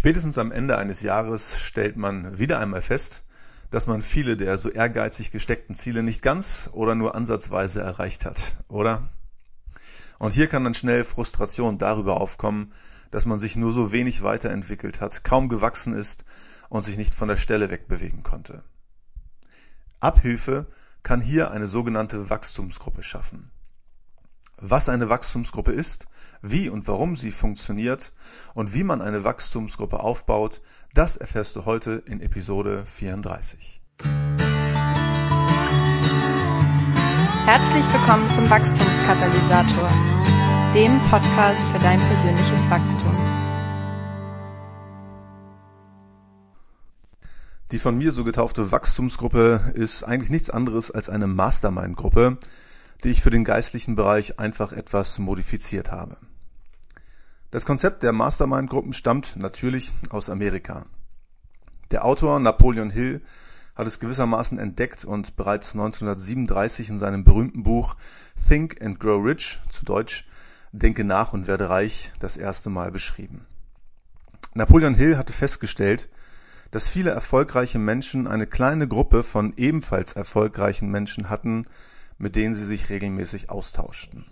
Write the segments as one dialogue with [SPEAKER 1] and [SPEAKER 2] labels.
[SPEAKER 1] Spätestens am Ende eines Jahres stellt man wieder einmal fest, dass man viele der so ehrgeizig gesteckten Ziele nicht ganz oder nur ansatzweise erreicht hat, oder? Und hier kann dann schnell Frustration darüber aufkommen, dass man sich nur so wenig weiterentwickelt hat, kaum gewachsen ist und sich nicht von der Stelle wegbewegen konnte. Abhilfe kann hier eine sogenannte Wachstumsgruppe schaffen was eine Wachstumsgruppe ist, wie und warum sie funktioniert und wie man eine Wachstumsgruppe aufbaut, das erfährst du heute in Episode 34.
[SPEAKER 2] Herzlich willkommen zum Wachstumskatalysator, dem Podcast für dein persönliches Wachstum.
[SPEAKER 1] Die von mir so getaufte Wachstumsgruppe ist eigentlich nichts anderes als eine Mastermind-Gruppe, die ich für den geistlichen Bereich einfach etwas modifiziert habe. Das Konzept der Mastermind-Gruppen stammt natürlich aus Amerika. Der Autor Napoleon Hill hat es gewissermaßen entdeckt und bereits 1937 in seinem berühmten Buch Think and Grow Rich, zu Deutsch Denke nach und werde reich, das erste Mal beschrieben. Napoleon Hill hatte festgestellt, dass viele erfolgreiche Menschen eine kleine Gruppe von ebenfalls erfolgreichen Menschen hatten, mit denen sie sich regelmäßig austauschten.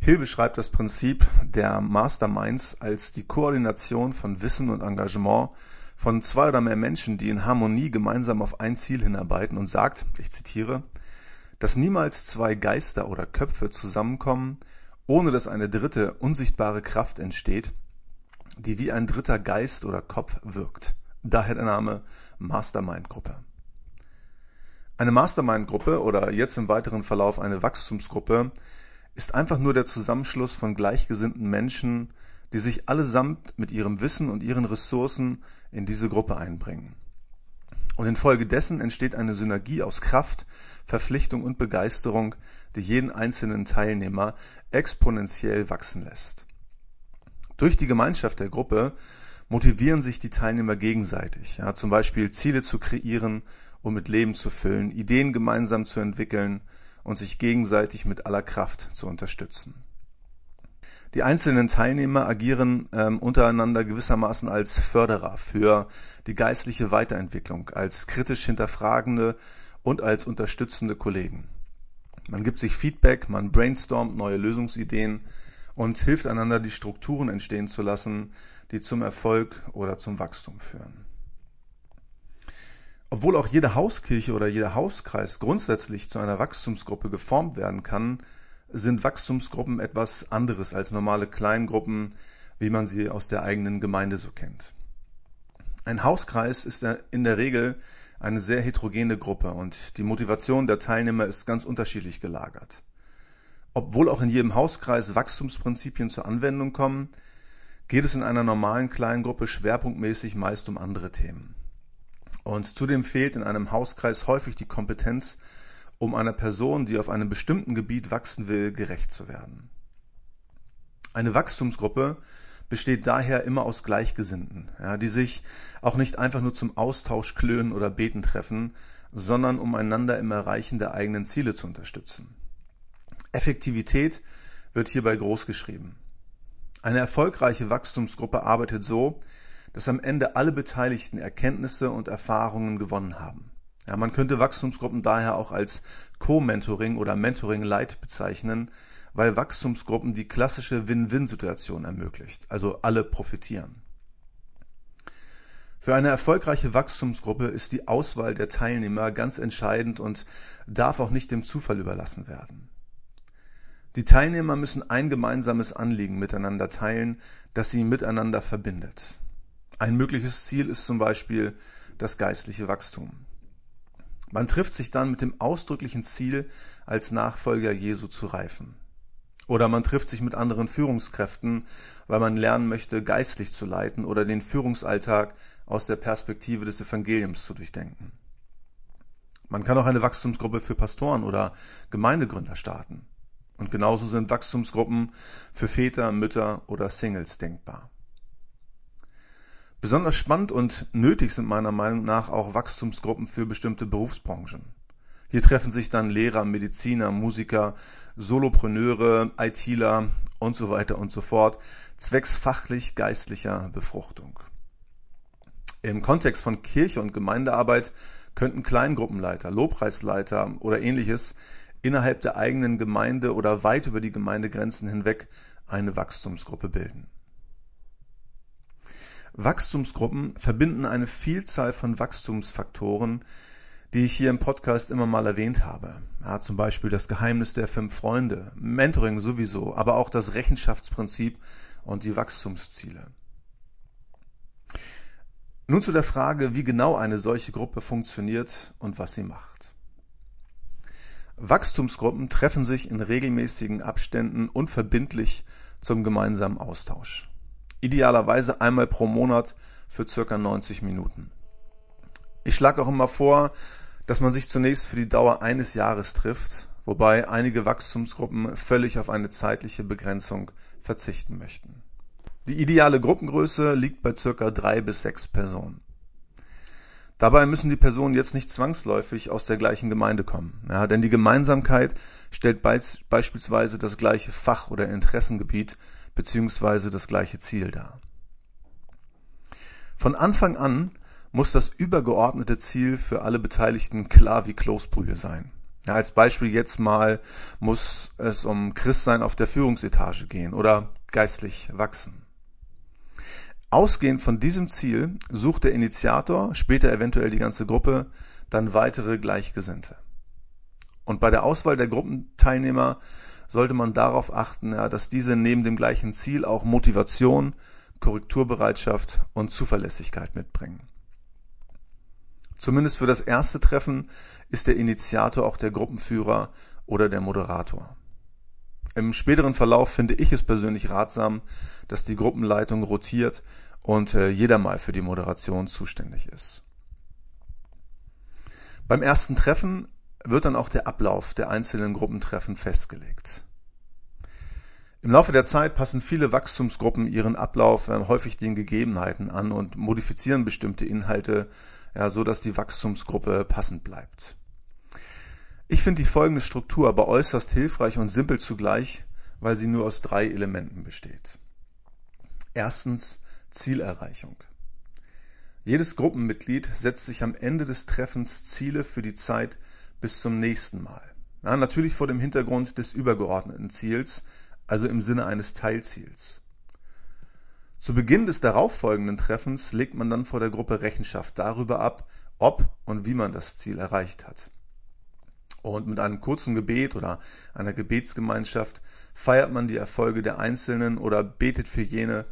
[SPEAKER 1] Hill beschreibt das Prinzip der Masterminds als die Koordination von Wissen und Engagement von zwei oder mehr Menschen, die in Harmonie gemeinsam auf ein Ziel hinarbeiten und sagt, ich zitiere, dass niemals zwei Geister oder Köpfe zusammenkommen, ohne dass eine dritte unsichtbare Kraft entsteht, die wie ein dritter Geist oder Kopf wirkt. Daher der Name Mastermind-Gruppe. Eine Mastermind-Gruppe oder jetzt im weiteren Verlauf eine Wachstumsgruppe ist einfach nur der Zusammenschluss von gleichgesinnten Menschen, die sich allesamt mit ihrem Wissen und ihren Ressourcen in diese Gruppe einbringen. Und infolgedessen entsteht eine Synergie aus Kraft, Verpflichtung und Begeisterung, die jeden einzelnen Teilnehmer exponentiell wachsen lässt. Durch die Gemeinschaft der Gruppe motivieren sich die Teilnehmer gegenseitig, ja, zum Beispiel Ziele zu kreieren und mit Leben zu füllen, Ideen gemeinsam zu entwickeln und sich gegenseitig mit aller Kraft zu unterstützen. Die einzelnen Teilnehmer agieren ähm, untereinander gewissermaßen als Förderer für die geistliche Weiterentwicklung, als kritisch hinterfragende und als unterstützende Kollegen. Man gibt sich Feedback, man brainstormt neue Lösungsideen und hilft einander, die Strukturen entstehen zu lassen, die zum Erfolg oder zum Wachstum führen. Obwohl auch jede Hauskirche oder jeder Hauskreis grundsätzlich zu einer Wachstumsgruppe geformt werden kann, sind Wachstumsgruppen etwas anderes als normale Kleingruppen, wie man sie aus der eigenen Gemeinde so kennt. Ein Hauskreis ist in der Regel eine sehr heterogene Gruppe und die Motivation der Teilnehmer ist ganz unterschiedlich gelagert. Obwohl auch in jedem Hauskreis Wachstumsprinzipien zur Anwendung kommen, geht es in einer normalen Kleingruppe schwerpunktmäßig meist um andere Themen. Und zudem fehlt in einem Hauskreis häufig die Kompetenz, um einer Person, die auf einem bestimmten Gebiet wachsen will, gerecht zu werden. Eine Wachstumsgruppe besteht daher immer aus Gleichgesinnten, ja, die sich auch nicht einfach nur zum Austausch klönen oder beten treffen, sondern um einander im Erreichen der eigenen Ziele zu unterstützen. Effektivität wird hierbei groß geschrieben. Eine erfolgreiche Wachstumsgruppe arbeitet so, dass am Ende alle Beteiligten Erkenntnisse und Erfahrungen gewonnen haben. Ja, man könnte Wachstumsgruppen daher auch als Co-Mentoring oder Mentoring Light bezeichnen, weil Wachstumsgruppen die klassische Win-Win-Situation ermöglicht, also alle profitieren. Für eine erfolgreiche Wachstumsgruppe ist die Auswahl der Teilnehmer ganz entscheidend und darf auch nicht dem Zufall überlassen werden. Die Teilnehmer müssen ein gemeinsames Anliegen miteinander teilen, das sie miteinander verbindet. Ein mögliches Ziel ist zum Beispiel das geistliche Wachstum. Man trifft sich dann mit dem ausdrücklichen Ziel, als Nachfolger Jesu zu reifen. Oder man trifft sich mit anderen Führungskräften, weil man lernen möchte, geistlich zu leiten oder den Führungsalltag aus der Perspektive des Evangeliums zu durchdenken. Man kann auch eine Wachstumsgruppe für Pastoren oder Gemeindegründer starten. Und genauso sind Wachstumsgruppen für Väter, Mütter oder Singles denkbar. Besonders spannend und nötig sind meiner Meinung nach auch Wachstumsgruppen für bestimmte Berufsbranchen. Hier treffen sich dann Lehrer, Mediziner, Musiker, Solopreneure, ITler und so weiter und so fort, zwecks fachlich-geistlicher Befruchtung. Im Kontext von Kirche und Gemeindearbeit könnten Kleingruppenleiter, Lobpreisleiter oder ähnliches innerhalb der eigenen Gemeinde oder weit über die Gemeindegrenzen hinweg eine Wachstumsgruppe bilden. Wachstumsgruppen verbinden eine Vielzahl von Wachstumsfaktoren, die ich hier im Podcast immer mal erwähnt habe. Ja, zum Beispiel das Geheimnis der fünf Freunde, Mentoring sowieso, aber auch das Rechenschaftsprinzip und die Wachstumsziele. Nun zu der Frage, wie genau eine solche Gruppe funktioniert und was sie macht. Wachstumsgruppen treffen sich in regelmäßigen Abständen unverbindlich zum gemeinsamen Austausch. Idealerweise einmal pro Monat für circa 90 Minuten. Ich schlage auch immer vor, dass man sich zunächst für die Dauer eines Jahres trifft, wobei einige Wachstumsgruppen völlig auf eine zeitliche Begrenzung verzichten möchten. Die ideale Gruppengröße liegt bei circa drei bis sechs Personen. Dabei müssen die Personen jetzt nicht zwangsläufig aus der gleichen Gemeinde kommen, ja, denn die Gemeinsamkeit stellt beisp beispielsweise das gleiche Fach- oder Interessengebiet beziehungsweise das gleiche Ziel dar. Von Anfang an muss das übergeordnete Ziel für alle Beteiligten klar wie Kloßbrühe sein. Ja, als Beispiel jetzt mal muss es um Christsein auf der Führungsetage gehen oder geistlich wachsen. Ausgehend von diesem Ziel sucht der Initiator, später eventuell die ganze Gruppe, dann weitere Gleichgesinnte. Und bei der Auswahl der Gruppenteilnehmer sollte man darauf achten, ja, dass diese neben dem gleichen Ziel auch Motivation, Korrekturbereitschaft und Zuverlässigkeit mitbringen. Zumindest für das erste Treffen ist der Initiator auch der Gruppenführer oder der Moderator. Im späteren Verlauf finde ich es persönlich ratsam, dass die Gruppenleitung rotiert und äh, jeder mal für die Moderation zuständig ist. Beim ersten Treffen wird dann auch der Ablauf der einzelnen Gruppentreffen festgelegt. Im Laufe der Zeit passen viele Wachstumsgruppen ihren Ablauf äh, häufig den Gegebenheiten an und modifizieren bestimmte Inhalte, ja, so dass die Wachstumsgruppe passend bleibt. Ich finde die folgende Struktur aber äußerst hilfreich und simpel zugleich, weil sie nur aus drei Elementen besteht. Erstens Zielerreichung. Jedes Gruppenmitglied setzt sich am Ende des Treffens Ziele für die Zeit bis zum nächsten Mal. Ja, natürlich vor dem Hintergrund des übergeordneten Ziels, also im Sinne eines Teilziels. Zu Beginn des darauffolgenden Treffens legt man dann vor der Gruppe Rechenschaft darüber ab, ob und wie man das Ziel erreicht hat. Und mit einem kurzen Gebet oder einer Gebetsgemeinschaft feiert man die Erfolge der Einzelnen oder betet für jene,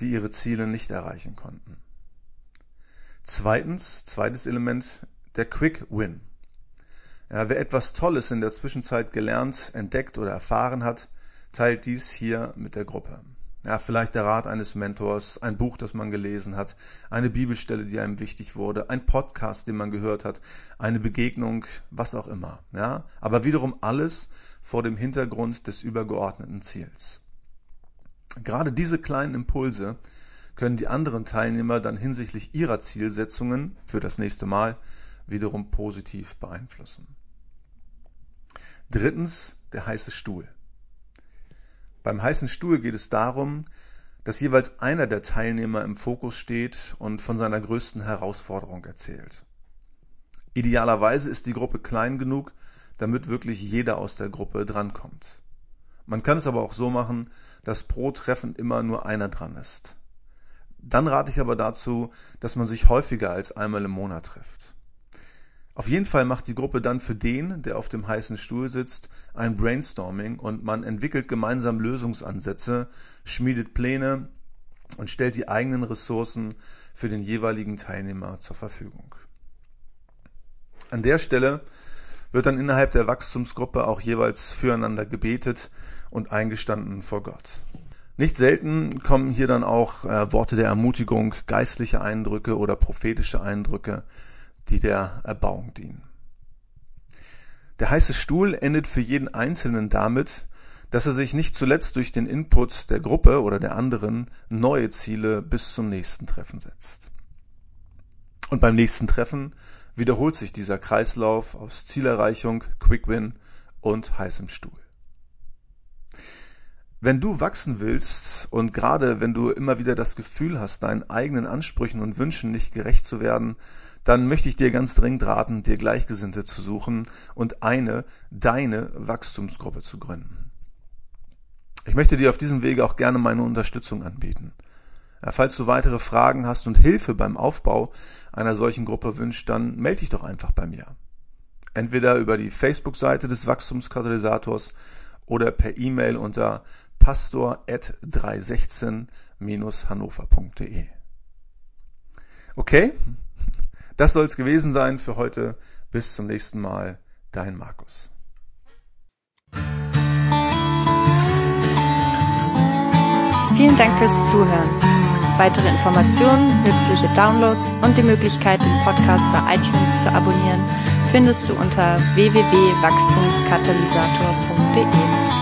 [SPEAKER 1] die ihre Ziele nicht erreichen konnten. Zweitens, zweites Element, der Quick Win. Ja, wer etwas Tolles in der Zwischenzeit gelernt, entdeckt oder erfahren hat, teilt dies hier mit der Gruppe. Ja, vielleicht der Rat eines Mentors, ein Buch, das man gelesen hat, eine Bibelstelle, die einem wichtig wurde, ein Podcast, den man gehört hat, eine Begegnung, was auch immer. Ja, aber wiederum alles vor dem Hintergrund des übergeordneten Ziels. Gerade diese kleinen Impulse können die anderen Teilnehmer dann hinsichtlich ihrer Zielsetzungen für das nächste Mal wiederum positiv beeinflussen. Drittens, der heiße Stuhl. Beim heißen Stuhl geht es darum, dass jeweils einer der Teilnehmer im Fokus steht und von seiner größten Herausforderung erzählt. Idealerweise ist die Gruppe klein genug, damit wirklich jeder aus der Gruppe drankommt. Man kann es aber auch so machen, dass pro Treffen immer nur einer dran ist. Dann rate ich aber dazu, dass man sich häufiger als einmal im Monat trifft. Auf jeden Fall macht die Gruppe dann für den, der auf dem heißen Stuhl sitzt, ein Brainstorming und man entwickelt gemeinsam Lösungsansätze, schmiedet Pläne und stellt die eigenen Ressourcen für den jeweiligen Teilnehmer zur Verfügung. An der Stelle wird dann innerhalb der Wachstumsgruppe auch jeweils füreinander gebetet und eingestanden vor Gott. Nicht selten kommen hier dann auch äh, Worte der Ermutigung, geistliche Eindrücke oder prophetische Eindrücke, die der Erbauung dienen. Der heiße Stuhl endet für jeden Einzelnen damit, dass er sich nicht zuletzt durch den Input der Gruppe oder der anderen neue Ziele bis zum nächsten Treffen setzt. Und beim nächsten Treffen wiederholt sich dieser Kreislauf aus Zielerreichung, Quick Win und heißem Stuhl. Wenn du wachsen willst und gerade wenn du immer wieder das Gefühl hast, deinen eigenen Ansprüchen und Wünschen nicht gerecht zu werden, dann möchte ich dir ganz dringend raten, dir Gleichgesinnte zu suchen und eine, deine Wachstumsgruppe zu gründen. Ich möchte dir auf diesem Wege auch gerne meine Unterstützung anbieten. Ja, falls du weitere Fragen hast und Hilfe beim Aufbau einer solchen Gruppe wünschst, dann melde dich doch einfach bei mir. Entweder über die Facebook-Seite des Wachstumskatalysators oder per E-Mail unter pastor.316-hannover.de. Okay, das soll es gewesen sein für heute. Bis zum nächsten Mal, dein Markus.
[SPEAKER 2] Vielen Dank fürs Zuhören. Weitere Informationen, nützliche Downloads und die Möglichkeit, den Podcast bei iTunes zu abonnieren, findest du unter www.wachstumskatalysator.de.